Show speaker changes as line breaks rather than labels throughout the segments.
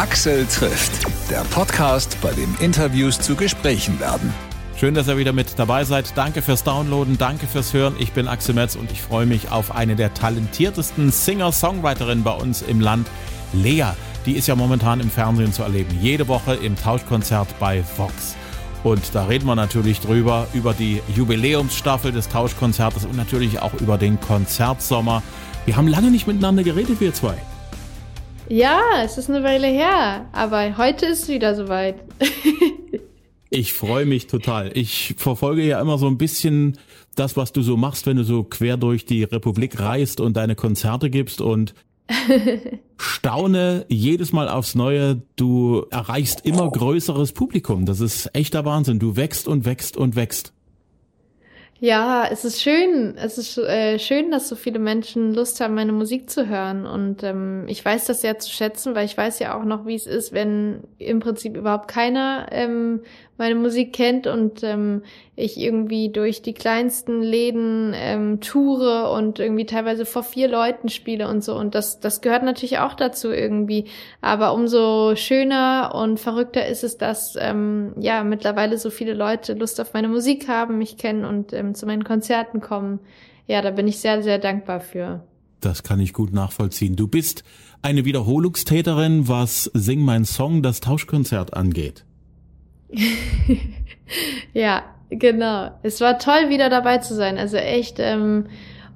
Axel trifft, der Podcast, bei dem Interviews zu Gesprächen werden.
Schön, dass ihr wieder mit dabei seid. Danke fürs Downloaden, danke fürs Hören. Ich bin Axel Metz und ich freue mich auf eine der talentiertesten Singer-Songwriterinnen bei uns im Land, Lea. Die ist ja momentan im Fernsehen zu erleben. Jede Woche im Tauschkonzert bei Vox. Und da reden wir natürlich drüber, über die Jubiläumsstaffel des Tauschkonzertes und natürlich auch über den Konzertsommer. Wir haben lange nicht miteinander geredet, wir zwei.
Ja, es ist eine Weile her, aber heute ist es wieder soweit.
ich freue mich total. Ich verfolge ja immer so ein bisschen das, was du so machst, wenn du so quer durch die Republik reist und deine Konzerte gibst und staune jedes Mal aufs Neue, du erreichst immer größeres Publikum. Das ist echter Wahnsinn. Du wächst und wächst und wächst.
Ja, es ist schön. Es ist äh, schön, dass so viele Menschen Lust haben, meine Musik zu hören. Und ähm, ich weiß das sehr zu schätzen, weil ich weiß ja auch noch, wie es ist, wenn im Prinzip überhaupt keiner ähm, meine Musik kennt und ähm, ich irgendwie durch die kleinsten Läden ähm, toure und irgendwie teilweise vor vier Leuten spiele und so. Und das, das gehört natürlich auch dazu irgendwie. Aber umso schöner und verrückter ist es, dass ähm, ja mittlerweile so viele Leute Lust auf meine Musik haben, mich kennen und ähm, zu meinen Konzerten kommen. Ja, da bin ich sehr, sehr dankbar für.
Das kann ich gut nachvollziehen. Du bist eine Wiederholungstäterin, was Sing mein Song, das Tauschkonzert angeht.
ja, genau. Es war toll, wieder dabei zu sein. Also echt ähm,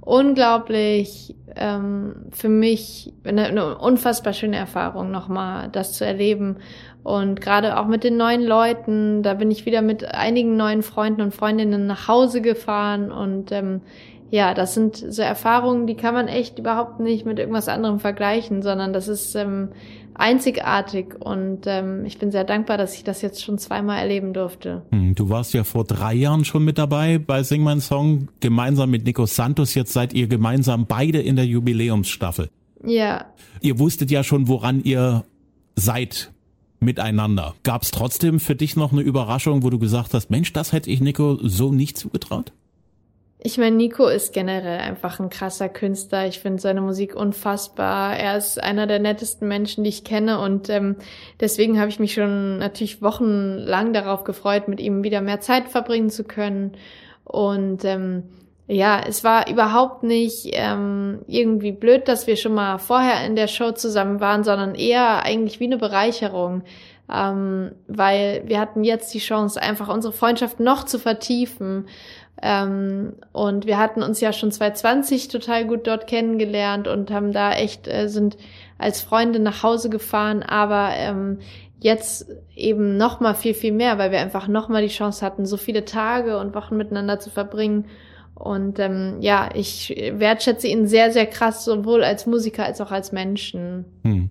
unglaublich ähm, für mich eine, eine unfassbar schöne Erfahrung, nochmal das zu erleben. Und gerade auch mit den neuen Leuten, da bin ich wieder mit einigen neuen Freunden und Freundinnen nach Hause gefahren und ähm, ja, das sind so Erfahrungen, die kann man echt überhaupt nicht mit irgendwas anderem vergleichen, sondern das ist ähm, einzigartig und ähm, ich bin sehr dankbar, dass ich das jetzt schon zweimal erleben durfte.
Hm, du warst ja vor drei Jahren schon mit dabei bei Sing Mein Song, gemeinsam mit Nico Santos. Jetzt seid ihr gemeinsam beide in der Jubiläumsstaffel.
Ja.
Ihr wusstet ja schon, woran ihr seid miteinander. Gab es trotzdem für dich noch eine Überraschung, wo du gesagt hast, Mensch, das hätte ich Nico so nicht zugetraut?
Ich meine, Nico ist generell einfach ein krasser Künstler. Ich finde seine Musik unfassbar. Er ist einer der nettesten Menschen, die ich kenne und ähm, deswegen habe ich mich schon natürlich wochenlang darauf gefreut, mit ihm wieder mehr Zeit verbringen zu können. Und ähm, ja, es war überhaupt nicht ähm, irgendwie blöd, dass wir schon mal vorher in der Show zusammen waren, sondern eher eigentlich wie eine Bereicherung. Ähm, weil wir hatten jetzt die Chance, einfach unsere Freundschaft noch zu vertiefen ähm, und wir hatten uns ja schon 2020 total gut dort kennengelernt und haben da echt, äh, sind als Freunde nach Hause gefahren, aber ähm, jetzt eben noch mal viel, viel mehr, weil wir einfach noch mal die Chance hatten, so viele Tage und Wochen miteinander zu verbringen. Und ähm, ja, ich wertschätze ihn sehr, sehr krass, sowohl als Musiker als auch als Menschen.
Hm.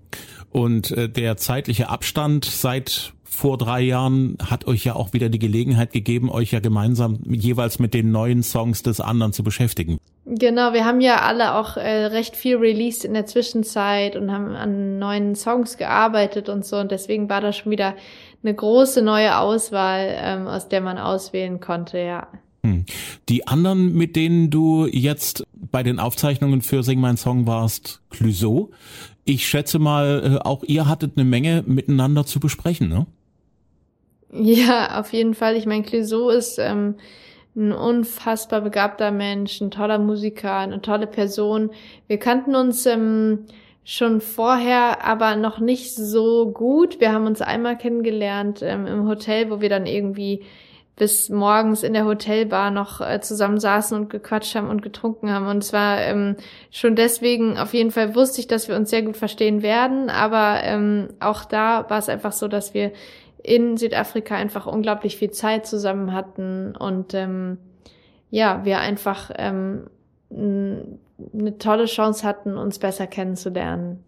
Und äh, der zeitliche Abstand seit vor drei Jahren hat euch ja auch wieder die Gelegenheit gegeben, euch ja gemeinsam jeweils mit den neuen Songs des anderen zu beschäftigen.
Genau, wir haben ja alle auch äh, recht viel released in der Zwischenzeit und haben an neuen Songs gearbeitet und so und deswegen war da schon wieder eine große neue Auswahl, ähm, aus der man auswählen konnte, ja.
Hm. Die anderen, mit denen du jetzt bei den Aufzeichnungen für Sing Mein Song warst, Clouseau. Ich schätze mal, äh, auch ihr hattet eine Menge miteinander zu besprechen, ne?
Ja, auf jeden Fall. Ich meine, Clouseau ist ähm, ein unfassbar begabter Mensch, ein toller Musiker, eine tolle Person. Wir kannten uns ähm, schon vorher, aber noch nicht so gut. Wir haben uns einmal kennengelernt ähm, im Hotel, wo wir dann irgendwie bis morgens in der Hotelbar noch äh, zusammen saßen und gequatscht haben und getrunken haben. Und es war ähm, schon deswegen, auf jeden Fall wusste ich, dass wir uns sehr gut verstehen werden. Aber ähm, auch da war es einfach so, dass wir in Südafrika einfach unglaublich viel Zeit zusammen hatten und ähm, ja, wir einfach ähm, eine tolle Chance hatten, uns besser kennenzulernen.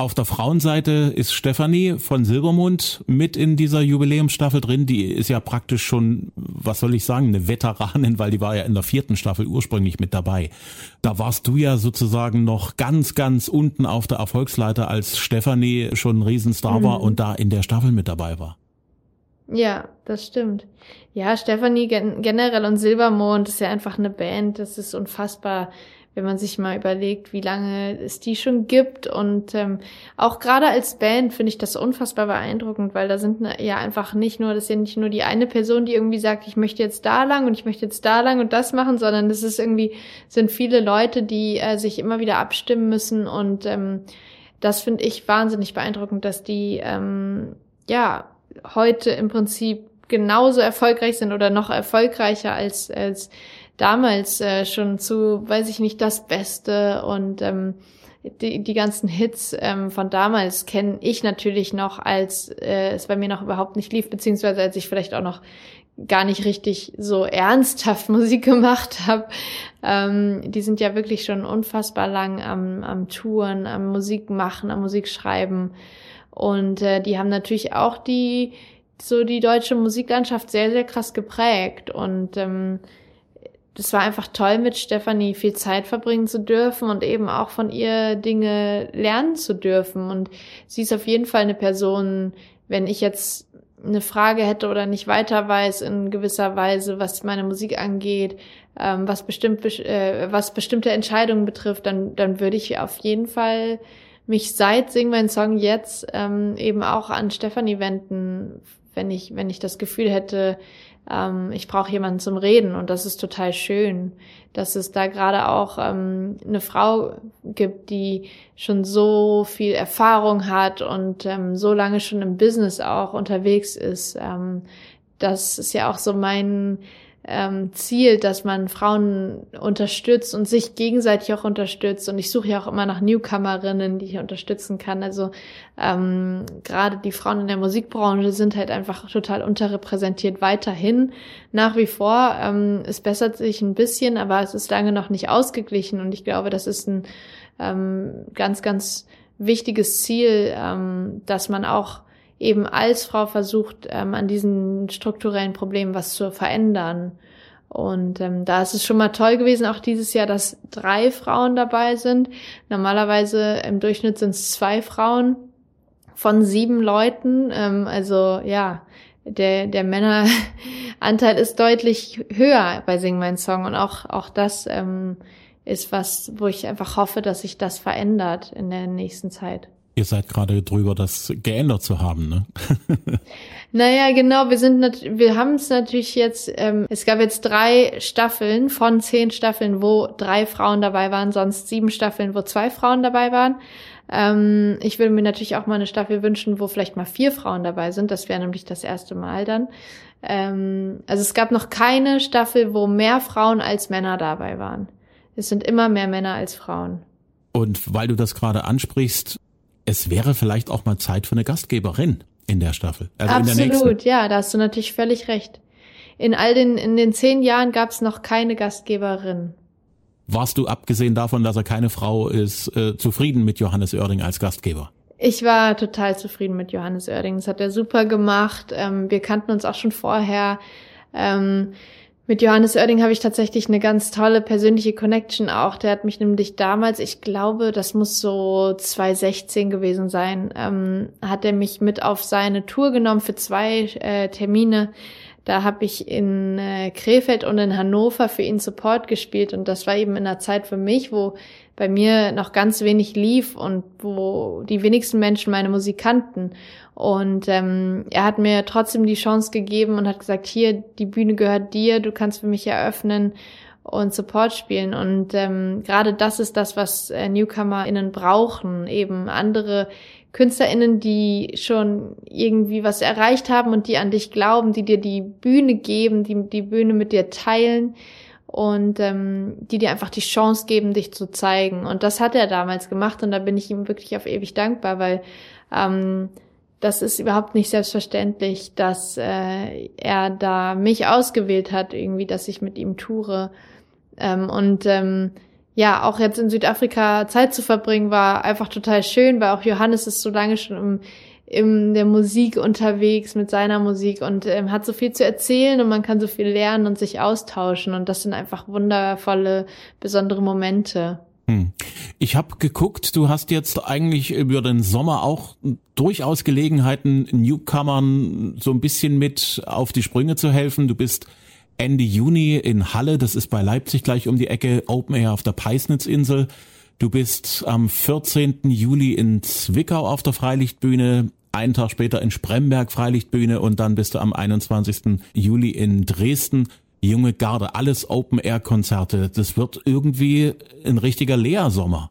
Auf der Frauenseite ist Stefanie von Silbermond mit in dieser Jubiläumsstaffel drin. Die ist ja praktisch schon, was soll ich sagen, eine Veteranin, weil die war ja in der vierten Staffel ursprünglich mit dabei. Da warst du ja sozusagen noch ganz, ganz unten auf der Erfolgsleiter, als Stefanie schon ein Riesenstar mhm. war und da in der Staffel mit dabei war.
Ja, das stimmt. Ja, Stefanie gen generell und Silbermond ist ja einfach eine Band. Das ist unfassbar, wenn man sich mal überlegt, wie lange es die schon gibt. Und ähm, auch gerade als Band finde ich das unfassbar beeindruckend, weil da sind ja einfach nicht nur, das ist ja nicht nur die eine Person, die irgendwie sagt, ich möchte jetzt da lang und ich möchte jetzt da lang und das machen, sondern das ist irgendwie, sind viele Leute, die äh, sich immer wieder abstimmen müssen und ähm, das finde ich wahnsinnig beeindruckend, dass die ähm, ja heute im Prinzip genauso erfolgreich sind oder noch erfolgreicher als, als damals äh, schon zu, weiß ich nicht, das Beste und ähm, die, die ganzen Hits ähm, von damals kenne ich natürlich noch, als äh, es bei mir noch überhaupt nicht lief, beziehungsweise als ich vielleicht auch noch gar nicht richtig so ernsthaft Musik gemacht habe. Ähm, die sind ja wirklich schon unfassbar lang am, am Touren, am Musik machen, am Musik schreiben. Und äh, die haben natürlich auch die so die deutsche Musiklandschaft sehr, sehr krass geprägt. Und ähm, das war einfach toll, mit Stefanie viel Zeit verbringen zu dürfen und eben auch von ihr Dinge lernen zu dürfen. Und sie ist auf jeden Fall eine Person, wenn ich jetzt eine Frage hätte oder nicht weiter weiß in gewisser Weise, was meine Musik angeht, ähm, was bestimmt, äh, was bestimmte Entscheidungen betrifft, dann, dann würde ich auf jeden Fall mich seit Sing mein Song jetzt ähm, eben auch an Stefanie wenden, wenn ich, wenn ich das Gefühl hätte, ähm, ich brauche jemanden zum Reden und das ist total schön, dass es da gerade auch ähm, eine Frau gibt, die schon so viel Erfahrung hat und ähm, so lange schon im Business auch unterwegs ist. Ähm, das ist ja auch so mein ähm, Ziel, dass man Frauen unterstützt und sich gegenseitig auch unterstützt. Und ich suche ja auch immer nach Newcomerinnen, die ich unterstützen kann. Also ähm, gerade die Frauen in der Musikbranche sind halt einfach total unterrepräsentiert weiterhin. Nach wie vor, ähm, es bessert sich ein bisschen, aber es ist lange noch nicht ausgeglichen. Und ich glaube, das ist ein ähm, ganz, ganz wichtiges Ziel, ähm, dass man auch eben als Frau versucht, ähm, an diesen strukturellen Problemen was zu verändern. Und ähm, da ist es schon mal toll gewesen, auch dieses Jahr, dass drei Frauen dabei sind. Normalerweise im Durchschnitt sind es zwei Frauen von sieben Leuten. Ähm, also ja, der, der Männeranteil ist deutlich höher bei Sing Mein Song. Und auch, auch das ähm, ist was, wo ich einfach hoffe, dass sich das verändert in der nächsten Zeit.
Ihr seid gerade drüber, das geändert zu haben, ne?
naja, genau. Wir sind, wir haben es natürlich jetzt. Ähm, es gab jetzt drei Staffeln von zehn Staffeln, wo drei Frauen dabei waren, sonst sieben Staffeln, wo zwei Frauen dabei waren. Ähm, ich würde mir natürlich auch mal eine Staffel wünschen, wo vielleicht mal vier Frauen dabei sind. Das wäre nämlich das erste Mal dann. Ähm, also es gab noch keine Staffel, wo mehr Frauen als Männer dabei waren. Es sind immer mehr Männer als Frauen.
Und weil du das gerade ansprichst, es wäre vielleicht auch mal Zeit für eine Gastgeberin in der Staffel.
Also Absolut, ja, da hast du natürlich völlig recht. In all den, in den zehn Jahren gab es noch keine Gastgeberin.
Warst du abgesehen davon, dass er keine Frau ist, äh, zufrieden mit Johannes Oerding als Gastgeber?
Ich war total zufrieden mit Johannes Oerding. Das hat er super gemacht. Ähm, wir kannten uns auch schon vorher. Ähm, mit Johannes Oerding habe ich tatsächlich eine ganz tolle persönliche Connection auch. Der hat mich nämlich damals, ich glaube, das muss so 2016 gewesen sein, ähm, hat er mich mit auf seine Tour genommen für zwei äh, Termine. Da habe ich in äh, Krefeld und in Hannover für ihn Support gespielt und das war eben in einer Zeit für mich, wo bei mir noch ganz wenig lief und wo die wenigsten Menschen meine Musik kannten. Und ähm, er hat mir trotzdem die Chance gegeben und hat gesagt, hier, die Bühne gehört dir, du kannst für mich eröffnen und Support spielen. Und ähm, gerade das ist das, was äh, NewcomerInnen brauchen, eben andere KünstlerInnen, die schon irgendwie was erreicht haben und die an dich glauben, die dir die Bühne geben, die die Bühne mit dir teilen und ähm, die dir einfach die Chance geben, dich zu zeigen. Und das hat er damals gemacht und da bin ich ihm wirklich auf ewig dankbar, weil ähm, das ist überhaupt nicht selbstverständlich, dass äh, er da mich ausgewählt hat, irgendwie, dass ich mit ihm toure. Ähm, und ähm, ja, auch jetzt in Südafrika Zeit zu verbringen, war einfach total schön, weil auch Johannes ist so lange schon im in der Musik unterwegs mit seiner Musik und ähm, hat so viel zu erzählen und man kann so viel lernen und sich austauschen und das sind einfach wundervolle, besondere Momente. Hm.
Ich habe geguckt, du hast jetzt eigentlich über den Sommer auch durchaus Gelegenheiten, Newcomern so ein bisschen mit auf die Sprünge zu helfen. Du bist Ende Juni in Halle, das ist bei Leipzig gleich um die Ecke, Open Air auf der Peisnitzinsel. Du bist am 14. Juli in Zwickau auf der Freilichtbühne, einen Tag später in Spremberg Freilichtbühne und dann bist du am 21. Juli in Dresden. Junge Garde, alles Open-Air-Konzerte. Das wird irgendwie ein richtiger Leersommer.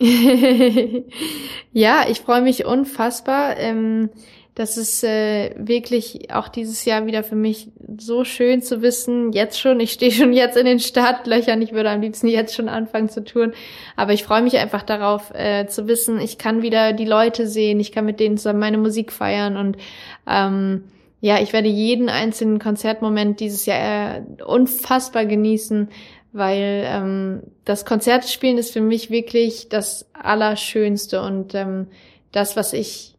ja, ich freue mich unfassbar. Ähm, das ist äh, wirklich auch dieses Jahr wieder für mich so schön zu wissen. Jetzt schon, ich stehe schon jetzt in den Startlöchern. Ich würde am liebsten jetzt schon anfangen zu tun. Aber ich freue mich einfach darauf äh, zu wissen, ich kann wieder die Leute sehen, ich kann mit denen zusammen meine Musik feiern und ähm, ja, ich werde jeden einzelnen Konzertmoment dieses Jahr äh, unfassbar genießen, weil ähm, das Konzertspielen ist für mich wirklich das Allerschönste und ähm, das, was ich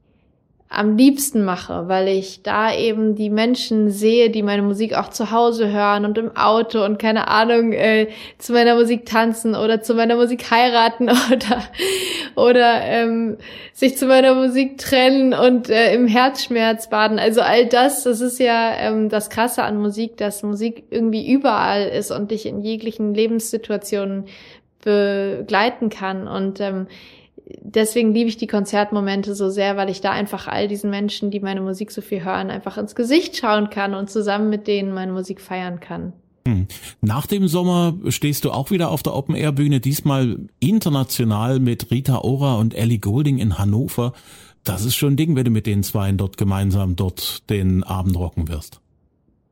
am liebsten mache, weil ich da eben die Menschen sehe, die meine Musik auch zu Hause hören und im Auto und keine Ahnung äh, zu meiner Musik tanzen oder zu meiner Musik heiraten oder oder ähm, sich zu meiner Musik trennen und äh, im Herzschmerz baden. Also all das, das ist ja ähm, das Krasse an Musik, dass Musik irgendwie überall ist und dich in jeglichen Lebenssituationen begleiten kann und ähm, deswegen liebe ich die Konzertmomente so sehr, weil ich da einfach all diesen Menschen, die meine Musik so viel hören, einfach ins Gesicht schauen kann und zusammen mit denen meine Musik feiern kann.
Hm. Nach dem Sommer stehst du auch wieder auf der Open Air Bühne, diesmal international mit Rita Ora und Ellie Golding in Hannover. Das ist schon ein Ding, wenn du mit den Zweien dort gemeinsam dort den Abend rocken wirst.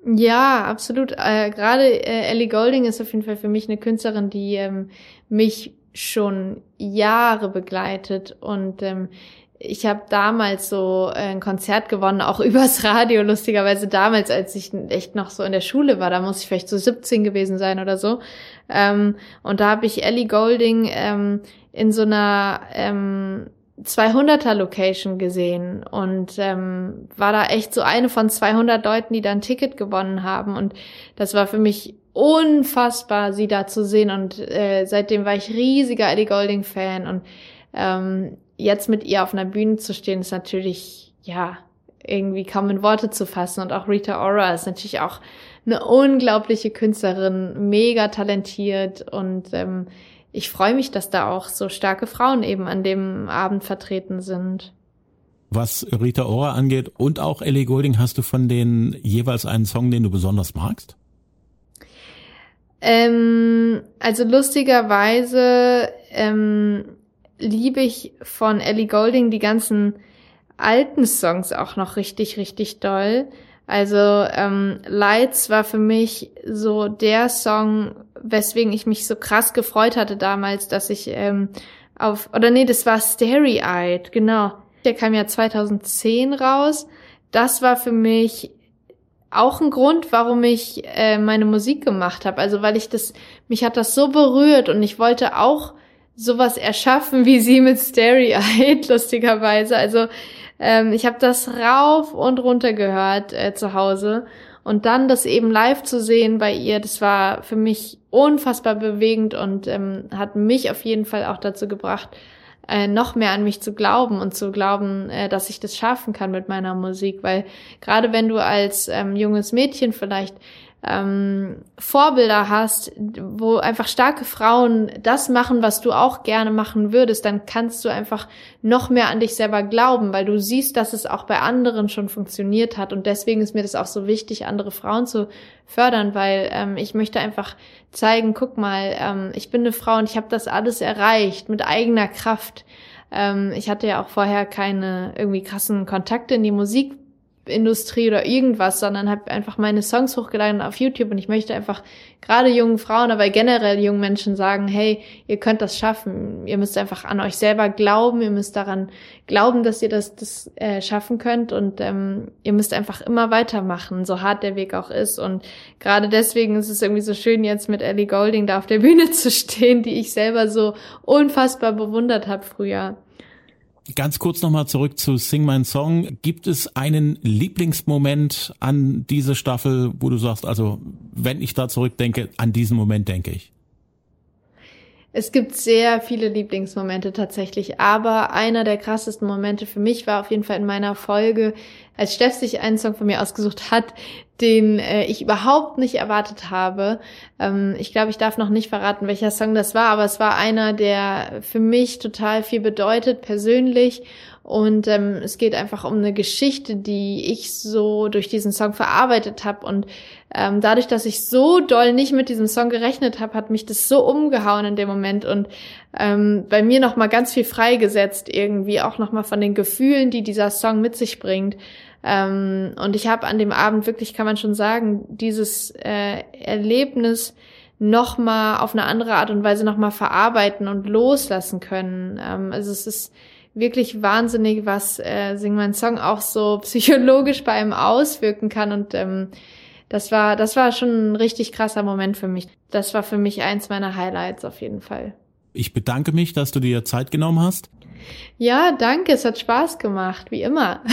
Ja, absolut. Äh, Gerade äh, Ellie Golding ist auf jeden Fall für mich eine Künstlerin, die ähm, mich schon Jahre begleitet und ähm, ich habe damals so ein Konzert gewonnen, auch übers Radio, lustigerweise damals, als ich echt noch so in der Schule war, da muss ich vielleicht so 17 gewesen sein oder so. Ähm, und da habe ich Ellie Golding ähm, in so einer ähm, 200er Location gesehen und ähm, war da echt so eine von 200 Leuten, die da ein Ticket gewonnen haben. Und das war für mich unfassbar, sie da zu sehen. Und äh, seitdem war ich riesiger Ellie Golding-Fan. Und ähm, jetzt mit ihr auf einer Bühne zu stehen, ist natürlich, ja, irgendwie kaum in Worte zu fassen. Und auch Rita Ora ist natürlich auch eine unglaubliche Künstlerin, mega talentiert. Und ähm, ich freue mich, dass da auch so starke Frauen eben an dem Abend vertreten sind.
Was Rita Ora angeht und auch Ellie Golding, hast du von denen jeweils einen Song, den du besonders magst?
Ähm, also lustigerweise ähm, liebe ich von Ellie Golding die ganzen alten Songs auch noch richtig, richtig doll. Also ähm, Lights war für mich so der Song, weswegen ich mich so krass gefreut hatte damals, dass ich ähm, auf, oder nee, das war Starry Eyed, genau. Der kam ja 2010 raus. Das war für mich auch ein Grund, warum ich äh, meine Musik gemacht habe. Also weil ich das, mich hat das so berührt und ich wollte auch sowas erschaffen wie sie mit Starry Eyed, lustigerweise. Also ähm, ich habe das rauf und runter gehört äh, zu Hause. Und dann das eben live zu sehen bei ihr, das war für mich unfassbar bewegend und ähm, hat mich auf jeden Fall auch dazu gebracht, äh, noch mehr an mich zu glauben und zu glauben, äh, dass ich das schaffen kann mit meiner Musik. Weil gerade wenn du als ähm, junges Mädchen vielleicht ähm, Vorbilder hast, wo einfach starke Frauen das machen, was du auch gerne machen würdest, dann kannst du einfach noch mehr an dich selber glauben, weil du siehst, dass es auch bei anderen schon funktioniert hat. Und deswegen ist mir das auch so wichtig, andere Frauen zu fördern, weil ähm, ich möchte einfach zeigen, guck mal, ähm, ich bin eine Frau und ich habe das alles erreicht mit eigener Kraft. Ähm, ich hatte ja auch vorher keine irgendwie krassen Kontakte in die Musik Industrie oder irgendwas, sondern habe einfach meine Songs hochgeladen auf YouTube und ich möchte einfach gerade jungen Frauen, aber generell jungen Menschen sagen, hey, ihr könnt das schaffen. Ihr müsst einfach an euch selber glauben, ihr müsst daran glauben, dass ihr das, das äh, schaffen könnt und ähm, ihr müsst einfach immer weitermachen, so hart der Weg auch ist. Und gerade deswegen ist es irgendwie so schön, jetzt mit Ellie Golding da auf der Bühne zu stehen, die ich selber so unfassbar bewundert habe früher.
Ganz kurz nochmal zurück zu Sing My Song. Gibt es einen Lieblingsmoment an diese Staffel, wo du sagst, also wenn ich da zurückdenke, an diesen Moment denke ich?
Es gibt sehr viele Lieblingsmomente tatsächlich, aber einer der krassesten Momente für mich war auf jeden Fall in meiner Folge als Steff sich einen Song von mir ausgesucht hat, den äh, ich überhaupt nicht erwartet habe. Ähm, ich glaube, ich darf noch nicht verraten, welcher Song das war, aber es war einer, der für mich total viel bedeutet, persönlich. Und ähm, es geht einfach um eine Geschichte, die ich so durch diesen Song verarbeitet habe. Und ähm, dadurch, dass ich so doll nicht mit diesem Song gerechnet habe, hat mich das so umgehauen in dem Moment und ähm, bei mir noch mal ganz viel freigesetzt irgendwie, auch noch mal von den Gefühlen, die dieser Song mit sich bringt. Ähm, und ich habe an dem Abend wirklich, kann man schon sagen, dieses äh, Erlebnis noch mal auf eine andere Art und Weise noch mal verarbeiten und loslassen können. Ähm, also es ist wirklich wahnsinnig, was äh, Sing mein Song auch so psychologisch bei einem auswirken kann und ähm, das war, das war schon ein richtig krasser Moment für mich. Das war für mich eins meiner Highlights auf jeden Fall.
Ich bedanke mich, dass du dir Zeit genommen hast.
Ja, danke. Es hat Spaß gemacht, wie immer.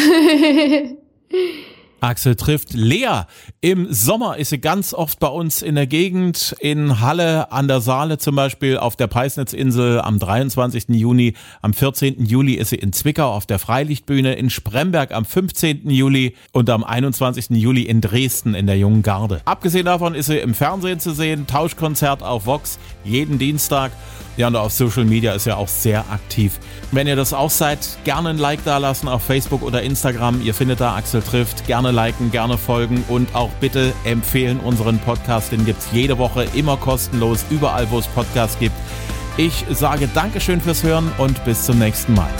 Axel trifft Lea. Im Sommer ist sie ganz oft bei uns in der Gegend, in Halle an der Saale zum Beispiel, auf der Peisnitzinsel am 23. Juni. Am 14. Juli ist sie in Zwickau auf der Freilichtbühne, in Spremberg am 15. Juli und am 21. Juli in Dresden in der Jungen Garde. Abgesehen davon ist sie im Fernsehen zu sehen, Tauschkonzert auf Vox jeden Dienstag. Ja, und auf Social Media ist ja auch sehr aktiv. Wenn ihr das auch seid, gerne ein Like da lassen auf Facebook oder Instagram. Ihr findet da Axel trifft. Gerne liken, gerne folgen und auch bitte empfehlen unseren Podcast. Den gibt's jede Woche immer kostenlos, überall wo es Podcasts gibt. Ich sage Dankeschön fürs Hören und bis zum nächsten Mal.